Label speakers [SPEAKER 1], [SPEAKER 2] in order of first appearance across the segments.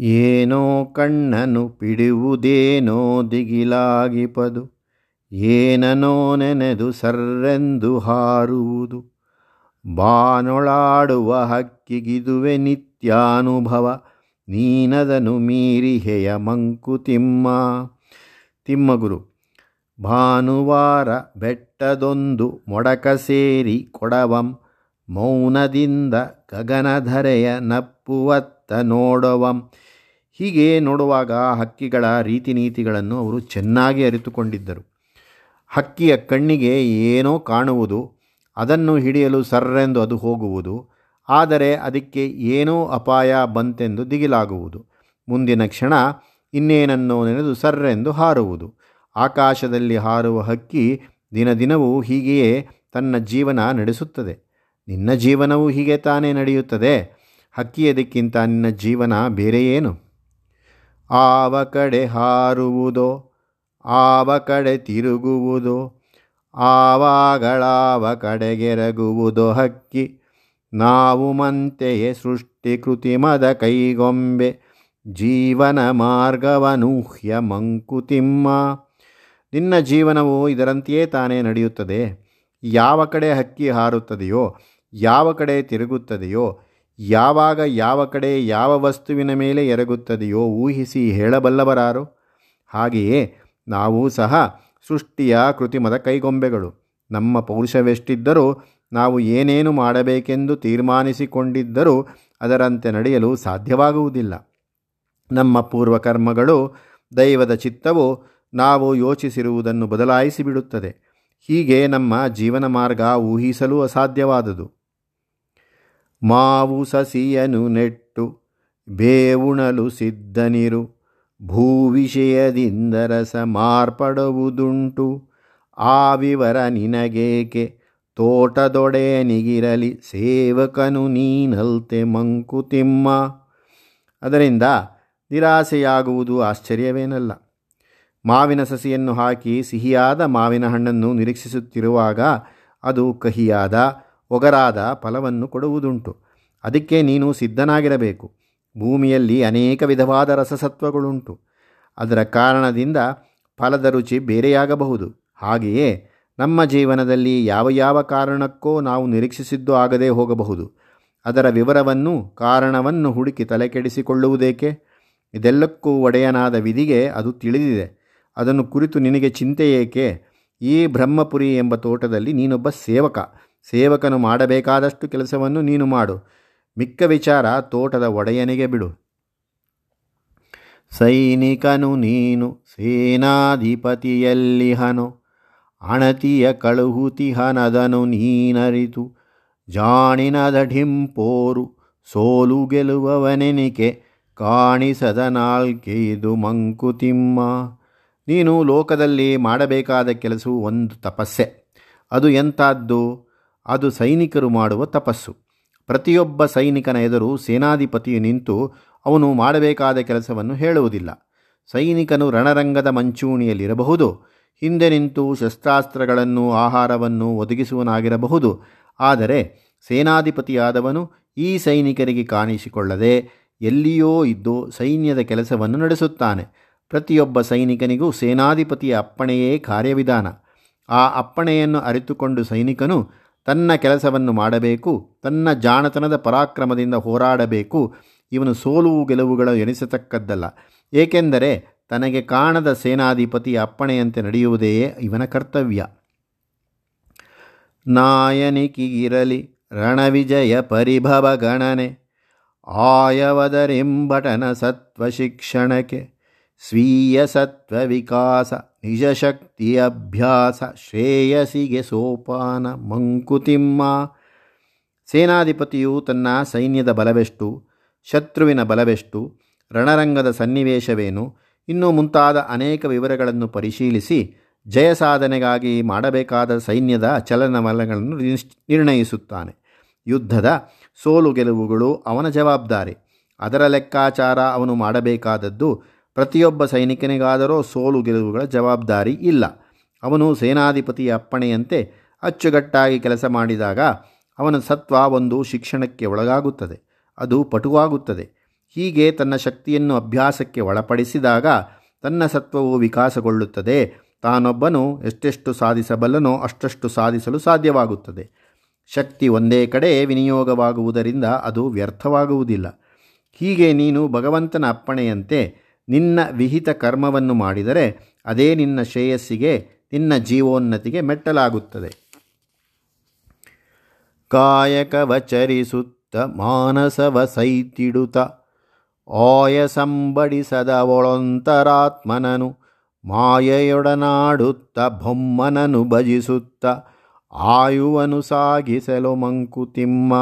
[SPEAKER 1] ಏನೋ ಕಣ್ಣನು ಪಿಡುವುದೇನೋ ದಿಗಿಲಾಗಿಪದು, ಏನನೋ ನೆನೆದು ಸರ್ರೆಂದು ಹಾರುವುದು. ಬಾನೊಳಾಡುವ ಹಕ್ಕಿಗಿದುವೆ ನಿತ್ಯಾನುಭವ, ನೀನದನು ಮೀರಿಹೆಯ ಮಂಕುತಿಮ್ಮ ತಿಮ್ಮಗುರು ಭಾನುವಾರ ಬೆಟ್ಟದೊಂದು ಮೊಡಕ ಸೇರಿ ಕೊಡವಂ, ಮೌನದಿಂದ ಗಗನಧರೆಯ ನಪ್ಪುವತ್ತ ನೋಡವಂ. ಹೀಗೆ ನೋಡುವಾಗ ಹಕ್ಕಿಗಳ ರೀತಿ ನೀತಿಗಳನ್ನು ಅವರು ಚೆನ್ನಾಗಿ ಅರಿತುಕೊಂಡಿದ್ದರು. ಹಕ್ಕಿಯ ಕಣ್ಣಿಗೆ ಏನೋ ಕಾಣುವುದು, ಅದನ್ನು ಹಿಡಿಯಲು ಸರ್ರೆಂದು ಅದು ಹೋಗುವುದು, ಆದರೆ ಅದಕ್ಕೆ ಏನೋ ಅಪಾಯ ಬಂತೆಂದು ದಿಗಿಲಾಗುವುದು. ಮುಂದಿನ ಕ್ಷಣ ಇನ್ನೇನನ್ನೋ ನೆನೆದು ಸರ್ರೆಂದು ಹಾರುವುದು. ಆಕಾಶದಲ್ಲಿ ಹಾರುವ ಹಕ್ಕಿ ದಿನ ದಿನವೂ ಹೀಗೆಯೇ ತನ್ನ ಜೀವನ ನಡೆಸುತ್ತದೆ. ನಿನ್ನ ಜೀವನವೂ ಹೀಗೆ ತಾನೇ ನಡೆಯುತ್ತದೆ. ಹಕ್ಕಿಯದಕ್ಕಿಂತ ನಿನ್ನ ಜೀವನ ಬೇರೆಯೇನು? ಆವ ಕಡೆ ಹಾರುವುದೋ, ಆವ ಕಡೆ ತಿರುಗುವುದೋ, ಆವಾಗಳಾವ ಕಡೆಗೆರಗುವುದೋ ಹಕ್ಕಿ, ನಾವು ಮಂತೆಯೇ ಸೃಷ್ಟಿ ಕೃತಿಮದ ಕೈಗೊಂಬೆ, ಜೀವನ ಮಾರ್ಗವನೂಹ್ಯ ಮಂಕುತಿಮ್ಮ. ನಿನ್ನ ಜೀವನವು ಇದರಂತೆಯೇ ತಾನೇ ನಡೆಯುತ್ತದೆ. ಯಾವ ಕಡೆ ಹಕ್ಕಿ ಹಾರುತ್ತದೆಯೋ, ಯಾವ ಕಡೆ ತಿರುಗುತ್ತದೆಯೋ ಯಾವಾಗ ಯಾವ ಕಡೆ ಯಾವ ವಸ್ತುವಿನ ಮೇಲೆ ಎರಗುತ್ತದೆಯೋ ಊಹಿಸಿ ಹೇಳಬಲ್ಲವರಾರು, ಹಾಗೆಯೇ ನಾವು ಸಹ ಸೃಷ್ಟಿಯ ಕೃತಿಮದ ಕೈಗೊಂಬೆಗಳು. ನಮ್ಮ ಪೌರುಷವೆಷ್ಟಿದ್ದರೂ ನಾವು ಏನೇನು ಮಾಡಬೇಕೆಂದು ತೀರ್ಮಾನಿಸಿಕೊಂಡಿದ್ದರೂ ಅದರಂತೆ ನಡೆಯಲು ಸಾಧ್ಯವಾಗುವುದಿಲ್ಲ. ನಮ್ಮ ಪೂರ್ವಕರ್ಮಗಳು, ದೈವದ ಚಿತ್ತವು ನಾವು ಯೋಚಿಸಿರುವುದನ್ನು ಬದಲಾಯಿಸಿ ಬಿಡುತ್ತದೆ ಹೀಗೆ ನಮ್ಮ ಜೀವನ ಮಾರ್ಗ ಊಹಿಸಲು ಅಸಾಧ್ಯವಾದುದು. ಮಾವು ಸಸಿಯನು ನೆಟ್ಟು, ಬೇವುಣಲು ಸಿದ್ಧನಿರು. ಭೂವಿಷಯದಿಂದ ರಸ ಮಾರ್ಪಡುವುದುಂಟು. ಆ ವಿವರ ನಿನಗೇಕೆ? ತೋಟದೊಡೆಯನಿಗಿರಲಿ ಸೇವಕನು ನೀನಲ್ತೆ ಮಂಕುತಿಮ್ಮ. ಅದರಿಂದ ನಿರಾಸೆಯಾಗುವುದು ಆಶ್ಚರ್ಯವೇನಲ್ಲ. ಮಾವಿನ ಸಸಿಯನ್ನು ಹಾಕಿ ಸಿಹಿಯಾದ ಮಾವಿನ ಹಣ್ಣನ್ನು ನಿರೀಕ್ಷಿಸುತ್ತಿರುವಾಗ ಅದು ಕಹಿಯಾದ ಒಗರಾದ ಫಲವನ್ನು ಕೊಡುವುದುಂಟು. ಅದಕ್ಕೆ ನೀನು ಸಿದ್ಧನಾಗಿರಬೇಕು. ಭೂಮಿಯಲ್ಲಿ ಅನೇಕ ವಿಧವಾದ ರಸಸತ್ವಗಳುಂಟು. ಅದರ ಕಾರಣದಿಂದ ಫಲದ ರುಚಿ ಬೇರೆಯಾಗಬಹುದು. ಹಾಗೆಯೇ ನಮ್ಮ ಜೀವನದಲ್ಲಿ ಯಾವ ಯಾವ ಕಾರಣಕ್ಕೋ ನಾವು ನಿರೀಕ್ಷಿಸಿದ್ದು ಆಗದೇ ಹೋಗಬಹುದು. ಅದರ ವಿವರವನ್ನು ಕಾರಣವನ್ನು ಹುಡುಕಿ ತಲೆಕೆಡಿಸಿಕೊಳ್ಳುವುದೇಕೆ? ಇದೆಲ್ಲಕ್ಕೂ ಒಡೆಯನಾದ ವಿಧಿಗೆ ಅದು ತಿಳಿದಿದೆ. ಅದನ್ನು ಕುರಿತು ನಿನಗೆ ಚಿಂತೆ ಏಕೆ ಈ ಬ್ರಹ್ಮಪುರಿ ಎಂಬ ತೋಟದಲ್ಲಿ ನೀನೊಬ್ಬ ಸೇವಕ. ಸೇವಕನು ಮಾಡಬೇಕಾದಷ್ಟು ಕೆಲಸವನ್ನು ನೀನು ಮಾಡು. ಮಿಕ್ಕ ವಿಚಾರ ತೋಟದ ಒಡೆಯನಿಗೆ ಬಿಡು. ಸೈನಿಕನು ನೀನು ಸೇನಾಧಿಪತಿಯಲ್ಲಿಹನು. ಅಣತಿಯ ಕಳುಹುತಿಹನದನು ನೀನರಿತು. ಜಾಣಿನದ ಢಿಂಪೋರು ಸೋಲು ಗೆಲುವವನೆನಿಕೆ ಕಾಣಿಸದ ನಾಲ್ಕೈದು ಮಂಕುತಿಮ್ಮ. ನೀನು ಲೋಕದಲ್ಲಿ ಮಾಡಬೇಕಾದ ಕೆಲಸವು ಒಂದು ತಪಸ್ಸೆ. ಅದು ಎಂಥದ್ದು ಅದು ಸೈನಿಕರು ಮಾಡುವ ತಪಸ್ಸು. ಪ್ರತಿಯೊಬ್ಬ ಸೈನಿಕನ ಎದುರು ಸೇನಾಧಿಪತಿಯು ನಿಂತು ಅವನು ಮಾಡಬೇಕಾದ ಕೆಲಸವನ್ನು ಹೇಳುವುದಿಲ್ಲ. ಸೈನಿಕನು ರಣರಂಗದ ಮಂಚೂಣಿಯಲ್ಲಿರಬಹುದು. ಹಿಂದೆ ನಿಂತು ಶಸ್ತ್ರಾಸ್ತ್ರಗಳನ್ನು, ಆಹಾರವನ್ನು ಒದಗಿಸುವನಾಗಿರಬಹುದು. ಆದರೆ ಸೇನಾಧಿಪತಿಯಾದವನು ಈ ಸೈನಿಕರಿಗೆ ಕಾಣಿಸಿಕೊಳ್ಳದೆ ಎಲ್ಲಿಯೋ ಇದ್ದು ಸೈನ್ಯದ ಕೆಲಸವನ್ನು ನಡೆಸುತ್ತಾನೆ. ಪ್ರತಿಯೊಬ್ಬ ಸೈನಿಕನಿಗೂ ಸೇನಾಧಿಪತಿಯ ಅಪ್ಪಣೆಯೇ ಕಾರ್ಯವಿಧಾನ. ಆ ಅಪ್ಪಣೆಯನ್ನು ಅರಿತುಕೊಂಡು ಸೈನಿಕನು ತನ್ನ ಕೆಲಸವನ್ನು ಮಾಡಬೇಕು, ತನ್ನ ಜಾಣತನದ ಪರಾಕ್ರಮದಿಂದ ಹೋರಾಡಬೇಕು. ಇವನು ಸೋಲುವು ಗೆಲುವುಗಳು ಎನಿಸತಕ್ಕದ್ದಲ್ಲ ಏಕೆಂದರೆ ತನಗೆ ಕಾಣದ ಸೇನಾಧಿಪತಿ ಅಪ್ಪಣೆಯಂತೆ ನಡೆಯುವುದೇ ಇವನ ಕರ್ತವ್ಯ. ನಾಯನಿಕಿಗಿರಲಿ ರಣವಿಜಯ ಪರಿಭವ ಗಣನೆ. ಆಯವದರೆಂಬಟನ ಸತ್ವ ಶಿಕ್ಷಣಕ್ಕೆ ಸ್ವೀಯ ಸತ್ವ ವಿಕಾಸ ನಿಜ ಶಕ್ತಿ ಅಭ್ಯಾಸ ಶ್ರೇಯಸಿಗೆ ಸೋಪಾನ, ಮಂಕುತಿಮ್ಮ. ಸೇನಾಧಿಪತಿಯು ತನ್ನ ಸೈನ್ಯದ ಬಲವೆಷ್ಟು, ಶತ್ರುವಿನ ಬಲವೆಷ್ಟು, ರಣರಂಗದ ಸನ್ನಿವೇಶವೇನು, ಇನ್ನೂ ಮುಂತಾದ ಅನೇಕ ವಿವರಗಳನ್ನು ಪರಿಶೀಲಿಸಿ ಜಯ ಸಾಧನೆಗಾಗಿ ಮಾಡಬೇಕಾದ ಸೈನ್ಯದ ಚಲನವಲನಗಳನ್ನು ನಿರ್ಣಯಿಸುತ್ತಾನೆ. ಯುದ್ಧದ ಸೋಲು ಗೆಲುವುಗಳು ಅವನ ಜವಾಬ್ದಾರಿ. ಅದರ ಲೆಕ್ಕಾಚಾರ ಅವನು ಮಾಡಬೇಕಾದದ್ದು ಪ್ರತಿಯೊಬ್ಬ ಸೈನಿಕನಿಗಾದರೂ ಸೋಲು ಗೆಲುವುಗಳ ಜವಾಬ್ದಾರಿ ಇಲ್ಲ. ಅವನು ಸೇನಾಧಿಪತಿಯ ಅಪ್ಪಣೆಯಂತೆ ಅಚ್ಚುಗಟ್ಟಾಗಿ ಕೆಲಸ ಮಾಡಿದಾಗ ಅವನ ಸತ್ವ ಒಂದು ಶಿಕ್ಷಣಕ್ಕೆ ಒಳಗಾಗುತ್ತದೆ, ಅದು ಪಟುವಾಗುತ್ತದೆ. ಹೀಗೆ ತನ್ನ ಶಕ್ತಿಯನ್ನು ಅಭ್ಯಾಸಕ್ಕೆ ಒಳಪಡಿಸಿದಾಗ ತನ್ನ ಸತ್ವವು ವಿಕಾಸಗೊಳ್ಳುತ್ತದೆ. ತಾನೊಬ್ಬನು ಎಷ್ಟೆಷ್ಟು ಸಾಧಿಸಬಲ್ಲನೋ ಅಷ್ಟಷ್ಟು ಸಾಧಿಸಲು ಸಾಧ್ಯವಾಗುತ್ತದೆ. ಶಕ್ತಿ ಒಂದೇ ಕಡೆ ವಿನಿಯೋಗವಾಗುವುದರಿಂದ ಅದು ವ್ಯರ್ಥವಾಗುವುದಿಲ್ಲ. ಹೀಗೆ ನೀನು ಭಗವಂತನ ಅಪ್ಪಣೆಯಂತೆ ನಿನ್ನ ವಿಹಿತ ಕರ್ಮವನ್ನು ಮಾಡಿದರೆ ಅದೇ ನಿನ್ನ ಶ್ರೇಯಸ್ಸಿಗೆ, ನಿನ್ನ ಜೀವೋನ್ನತಿಗೆ ಮೆಟ್ಟಲಾಗುತ್ತದೆ. ಕಾಯಕವಚರಿಸುತ್ತ ಮಾನಸವ ಸೈತಿಡುತ್ತ ಆಯಸಂಬಡಿಸದ ಒಳೊಂತರಾತ್ಮನನು ಮಾಯೆಯೊಡನಾಡುತ್ತ ಬೊಮ್ಮನನು ಭಜಿಸುತ್ತ ಆಯುವನು ಸಾಗಿಸಲು ಮಂಕುತಿಮ್ಮ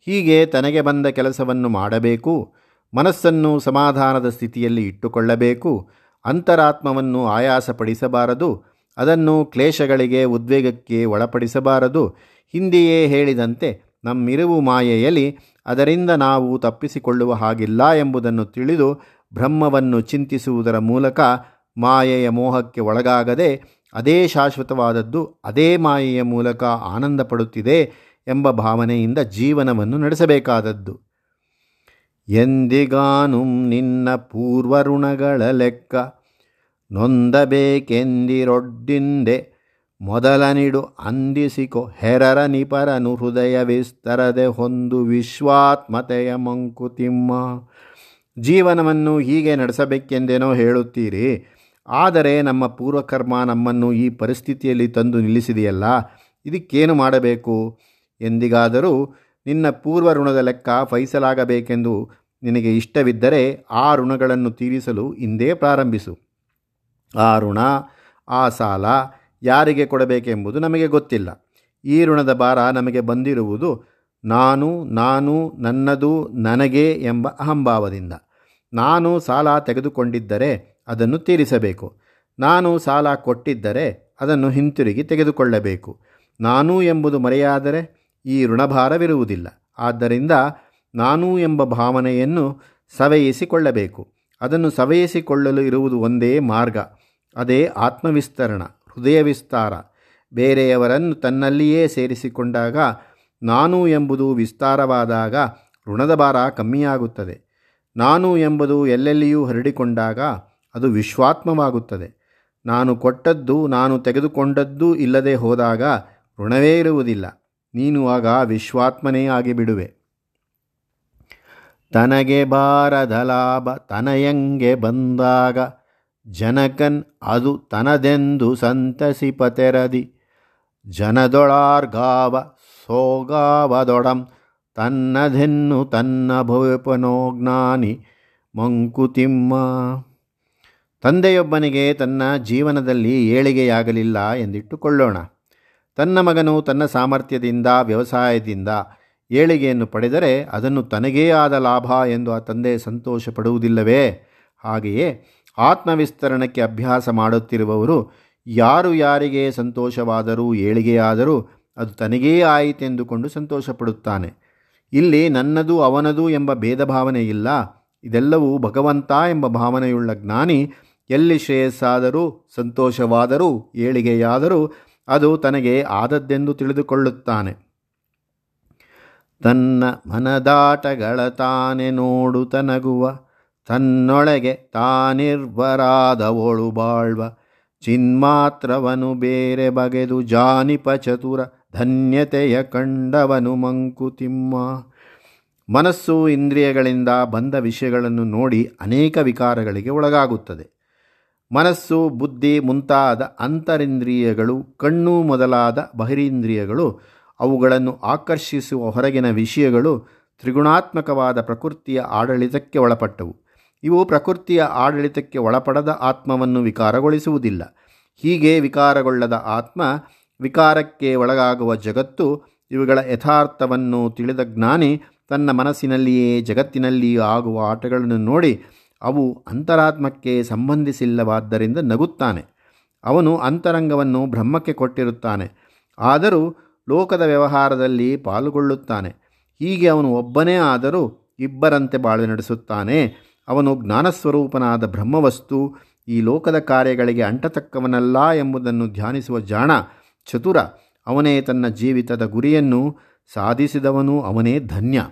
[SPEAKER 1] ಹೀಗೆ ತನಗೆ ಬಂದ ಕೆಲಸವನ್ನು ಮಾಡಬೇಕು. ಮನಸ್ಸನ್ನು ಸಮಾಧಾನದ ಸ್ಥಿತಿಯಲ್ಲಿ ಇಟ್ಟುಕೊಳ್ಳಬೇಕು, ಅಂತರಾತ್ಮವನ್ನು ಆಯಾಸಪಡಿಸಬಾರದು, ಅದನ್ನು ಕ್ಲೇಶಗಳಿಗೆ ಉದ್ವೇಗಕ್ಕೆ ಒಳಪಡಿಸಬಾರದು. ಹಿಂದೆಯೇ ಹೇಳಿದಂತೆ ನಮ್ಮಿರುವು ಮಾಯೆಯಲ್ಲಿ ಅದರಿಂದ ನಾವು ತಪ್ಪಿಸಿಕೊಳ್ಳುವ ಹಾಗಿಲ್ಲ ಎಂಬುದನ್ನು ತಿಳಿದು ಬ್ರಹ್ಮವನ್ನು ಚಿಂತಿಸುವುದರ ಮೂಲಕ ಮಾಯೆಯ ಮೋಹಕ್ಕೆ ಒಳಗಾಗದೆ ಅದೇ ಶಾಶ್ವತವಾದದ್ದು ಅದೇ ಮಾಯೆಯ ಮೂಲಕ ಆನಂದ ಪಡುತ್ತಿದೆ ಎಂಬ ಭಾವನೆಯಿಂದ ಜೀವನವನ್ನು ನಡೆಸಬೇಕಾದದ್ದು. ಎಂದಿಗಾನು ನಿನ್ನ ಪೂರ್ವಋಣಗಳ ಲೆಕ್ಕ? ನೊಂದಬೇಕೆಂದಿರೊಡ್ಡಿಂದೆ? ಮೊದಲನಿಡು ಅಂದಿಸಿಕೊ, ಹೆರರ ನಿಪರನು ಹೃದಯ ವಿಸ್ತರದೆ ಹೊಂದು ವಿಶ್ವಾತ್ಮತೆಯ ಮಂಕುತಿಮ್ಮ ಜೀವನವನ್ನು ಹೀಗೆ ನಡೆಸಬೇಕೆಂದೇನೋ ಹೇಳುತ್ತೀರಿ. ಆದರೆ ನಮ್ಮ ಪೂರ್ವಕರ್ಮ ನಮ್ಮನ್ನು ಈ ಪರಿಸ್ಥಿತಿಯಲ್ಲಿ ತಂದು ನಿಲ್ಲಿಸಿದೆಯಲ್ಲ, ಇದಕ್ಕೇನು ಮಾಡಬೇಕು? ಎಂದಿಗಾದರೂ ನಿನ್ನ ಪೂರ್ವ ಋಣದ ಲೆಕ್ಕ ಫೈಸಲಾಗಬೇಕೆಂದು ನಿನಗೆ ಇಷ್ಟವಿದ್ದರೆ ಆ ಋಣಗಳನ್ನು ತೀರಿಸಲು ಇಂದೇ ಪ್ರಾರಂಭಿಸು. ಆ ಋಣ, ಆ ಸಾಲ ಯಾರಿಗೆ ಕೊಡಬೇಕೆಂಬುದು ನಮಗೆ ಗೊತ್ತಿಲ್ಲ. ಈ ಋಣದ ಭಾರ ನಮಗೆ ಬಂದಿರುವುದು ನಾನು ನಾನು, ನನ್ನದು, ನನಗೆ ಎಂಬ ಅಹಂಭಾವದಿಂದ. ನಾನು ಸಾಲ ತೆಗೆದುಕೊಂಡಿದ್ದರೆ ಅದನ್ನು ತೀರಿಸಬೇಕು. ನಾನು ಸಾಲ ಕೊಟ್ಟಿದ್ದರೆ ಅದನ್ನು ಹಿಂತಿರುಗಿ ತೆಗೆದುಕೊಳ್ಳಬೇಕು. ನಾನು ಎಂಬುದು ಮರೆಯಾದರೆ ಈ ಋಣಭಾರವಿರುವುದಿಲ್ಲ. ಆದ್ದರಿಂದ ನಾನು ಎಂಬ ಭಾವನೆಯನ್ನು ಸವೆಯಿಸಿಕೊಳ್ಳಬೇಕು. ಅದನ್ನು ಸವೆಯಿಸಿಕೊಳ್ಳಲು ಇರುವುದು ಒಂದೇ ಮಾರ್ಗ. ಅದೇ ಆತ್ಮವಿಸ್ತರಣ ಹೃದಯ ವಿಸ್ತಾರ ಬೇರೆಯವರನ್ನು ತನ್ನಲ್ಲಿಯೇ ಸೇರಿಸಿಕೊಂಡಾಗ ನಾನು ಎಂಬುದು ವಿಸ್ತಾರವಾದಾಗ ಋಣದ ಭಾರ ಕಮ್ಮಿಯಾಗುತ್ತದೆ. ನಾನು ಎಂಬುದು ಎಲ್ಲೆಲ್ಲಿಯೂ ಹರಡಿಕೊಂಡಾಗ ಅದು ವಿಶ್ವಾತ್ಮವಾಗುತ್ತದೆ. ನಾನು ಕೊಟ್ಟದ್ದು, ನಾನು ತೆಗೆದುಕೊಂಡದ್ದು ಇಲ್ಲದೆ ಹೋದಾಗ ಋಣವೇ ಇರುವುದಿಲ್ಲ. ನೀನು ಆಗ ವಿಶ್ವಾತ್ಮನೇ ಆಗಿಬಿಡುವೆ. ತನಗೆ ಬಾರದ ಲಾಭ ತನಯಂಗೆ ಬಂದಾಗ ಜನಕನ್ ಅದು ತನದೆಂದು ಸಂತಸಿಪತೆರದಿ ಜನದೊಳಾರ್ಗಾವ ಸೋಗಾವದೊಡಂ ತನ್ನದೆನ್ನು ತನ್ನ ಭವಿಪನೋ ಜ್ಞಾನಿ ಮಂಕುತಿಮ್ಮ. ತಂದೆಯೊಬ್ಬನಿಗೆ ತನ್ನ ಜೀವನದಲ್ಲಿ ಏಳಿಗೆಯಾಗಲಿಲ್ಲ ಎಂದಿಟ್ಟುಕೊಳ್ಳೋಣ. ತನ್ನ ಮಗನು ತನ್ನ ಸಾಮರ್ಥ್ಯದಿಂದ, ವ್ಯವಸಾಯದಿಂದ ಏಳಿಗೆಯನ್ನು ಪಡೆದರೆ ಅದನ್ನು ತನಗೇ ಆದ ಲಾಭ ಎಂದು ಆ ತಂದೆ ಸಂತೋಷ ಪಡುವುದಿಲ್ಲವೇ ಹಾಗೆಯೇ ಆತ್ಮವಿಸ್ತರಣಕ್ಕೆ ಅಭ್ಯಾಸ ಮಾಡುತ್ತಿರುವವರು ಯಾರು ಯಾರಿಗೆ ಸಂತೋಷವಾದರೂ ಏಳಿಗೆಯಾದರೂ ಅದು ತನಗೇ ಆಯಿತೆಂದುಕೊಂಡು ಸಂತೋಷಪಡುತ್ತಾನೆ. ಇಲ್ಲಿ ನನ್ನದು ಅವನದು ಎಂಬ ಭೇದ ಭಾವನೆ ಇಲ್ಲ. ಇದೆಲ್ಲವೂ ಭಗವಂತ ಎಂಬ ಭಾವನೆಯುಳ್ಳ ಜ್ಞಾನಿ ಎಲ್ಲಿ ಶ್ರೇಯಸ್ಸಾದರೂ, ಸಂತೋಷವಾದರೂ, ಏಳಿಗೆಯಾದರೂ ಅದು ತನಗೆ ಆದದ್ದೆಂದು ತಿಳಿದುಕೊಳ್ಳುತ್ತಾನೆ. ತನ್ನ ಮನದಾಟಗಳ ತಾನೆ ನೋಡು ತನಗುವ, ತನ್ನೊಳಗೆ ತಾನಿರ್ವರಾದವಳು ಬಾಳ್ವ. ಚಿನ್ಮಾತ್ರವನು ಬೇರೆ ಬಗೆದು ಜಾನಿಪ ಚತುರ, ಧನ್ಯತೆಯ ಕಂಡವನು ಮಂಕುತಿಮ್ಮ ಮನಸ್ಸು ಇಂದ್ರಿಯಗಳಿಂದ ಬಂದ ವಿಷಯಗಳನ್ನು ನೋಡಿ ಅನೇಕ ವಿಕಾರಗಳಿಗೆ ಒಳಗಾಗುತ್ತದೆ. ಮನಸ್ಸು, ಬುದ್ಧಿ ಮುಂತಾದ ಅಂತರಿಂದ್ರಿಯಗಳು, ಕಣ್ಣು ಮೊದಲಾದ ಬಹಿರೀಂದ್ರಿಯಗಳು ಅವುಗಳನ್ನು ಆಕರ್ಷಿಸುವ ಹೊರಗಿನ ವಿಷಯಗಳು ತ್ರಿಗುಣಾತ್ಮಕವಾದ ಪ್ರಕೃತಿಯ ಆಡಳಿತಕ್ಕೆ ಒಳಪಟ್ಟವು. ಇವು ಪ್ರಕೃತಿಯ ಆಡಳಿತಕ್ಕೆ ಒಳಪಡದ ಆತ್ಮವನ್ನು ವಿಕಾರಗೊಳಿಸುವುದಿಲ್ಲ. ಹೀಗೆ ವಿಕಾರಗೊಳ್ಳದ ಆತ್ಮ ವಿಕಾರಕ್ಕೆ ಒಳಗಾಗುವ ಜಗತ್ತು ಇವುಗಳ ಯಥಾರ್ಥವನ್ನು ತಿಳಿದ ಜ್ಞಾನಿ ತನ್ನ ಮನಸ್ಸಿನಲ್ಲಿಯೇ ಜಗತ್ತಿನಲ್ಲಿಯೂ ಆಗುವ ಆಟಗಳನ್ನು ನೋಡಿ ಅವು ಅಂತರಾತ್ಮಕ್ಕೆ ಸಂಬಂಧಿಸಿಲ್ಲವಾದ್ದರಿಂದ ನಗುತ್ತಾನೆ. ಅವನು ಅಂತರಂಗವನ್ನು ಬ್ರಹ್ಮಕ್ಕೆ ಕೊಟ್ಟಿರುತ್ತಾನೆ. ಆದರೂ ಲೋಕದ ವ್ಯವಹಾರದಲ್ಲಿ ಪಾಲುಗೊಳ್ಳುತ್ತಾನೆ. ಹೀಗೆ ಅವನು ಒಬ್ಬನೇ ಆದರೂ ಇಬ್ಬರಂತೆ ಬಾಳ್ವೆ ನಡೆಸುತ್ತಾನೆ. ಅವನು ಜ್ಞಾನಸ್ವರೂಪನಾದ ಬ್ರಹ್ಮವಸ್ತು, ಈ ಲೋಕದ ಕಾರ್ಯಗಳಿಗೆ ಅಂಟತಕ್ಕವನಲ್ಲ ಎಂಬುದನ್ನು ಧ್ಯಾನಿಸುವ ಜಾಣ, ಚತುರ. ಅವನೇ ತನ್ನ ಜೀವಿತದ ಗುರಿಯನ್ನು ಸಾಧಿಸಿದವನು ಅವನೇ ಧನ್ಯ.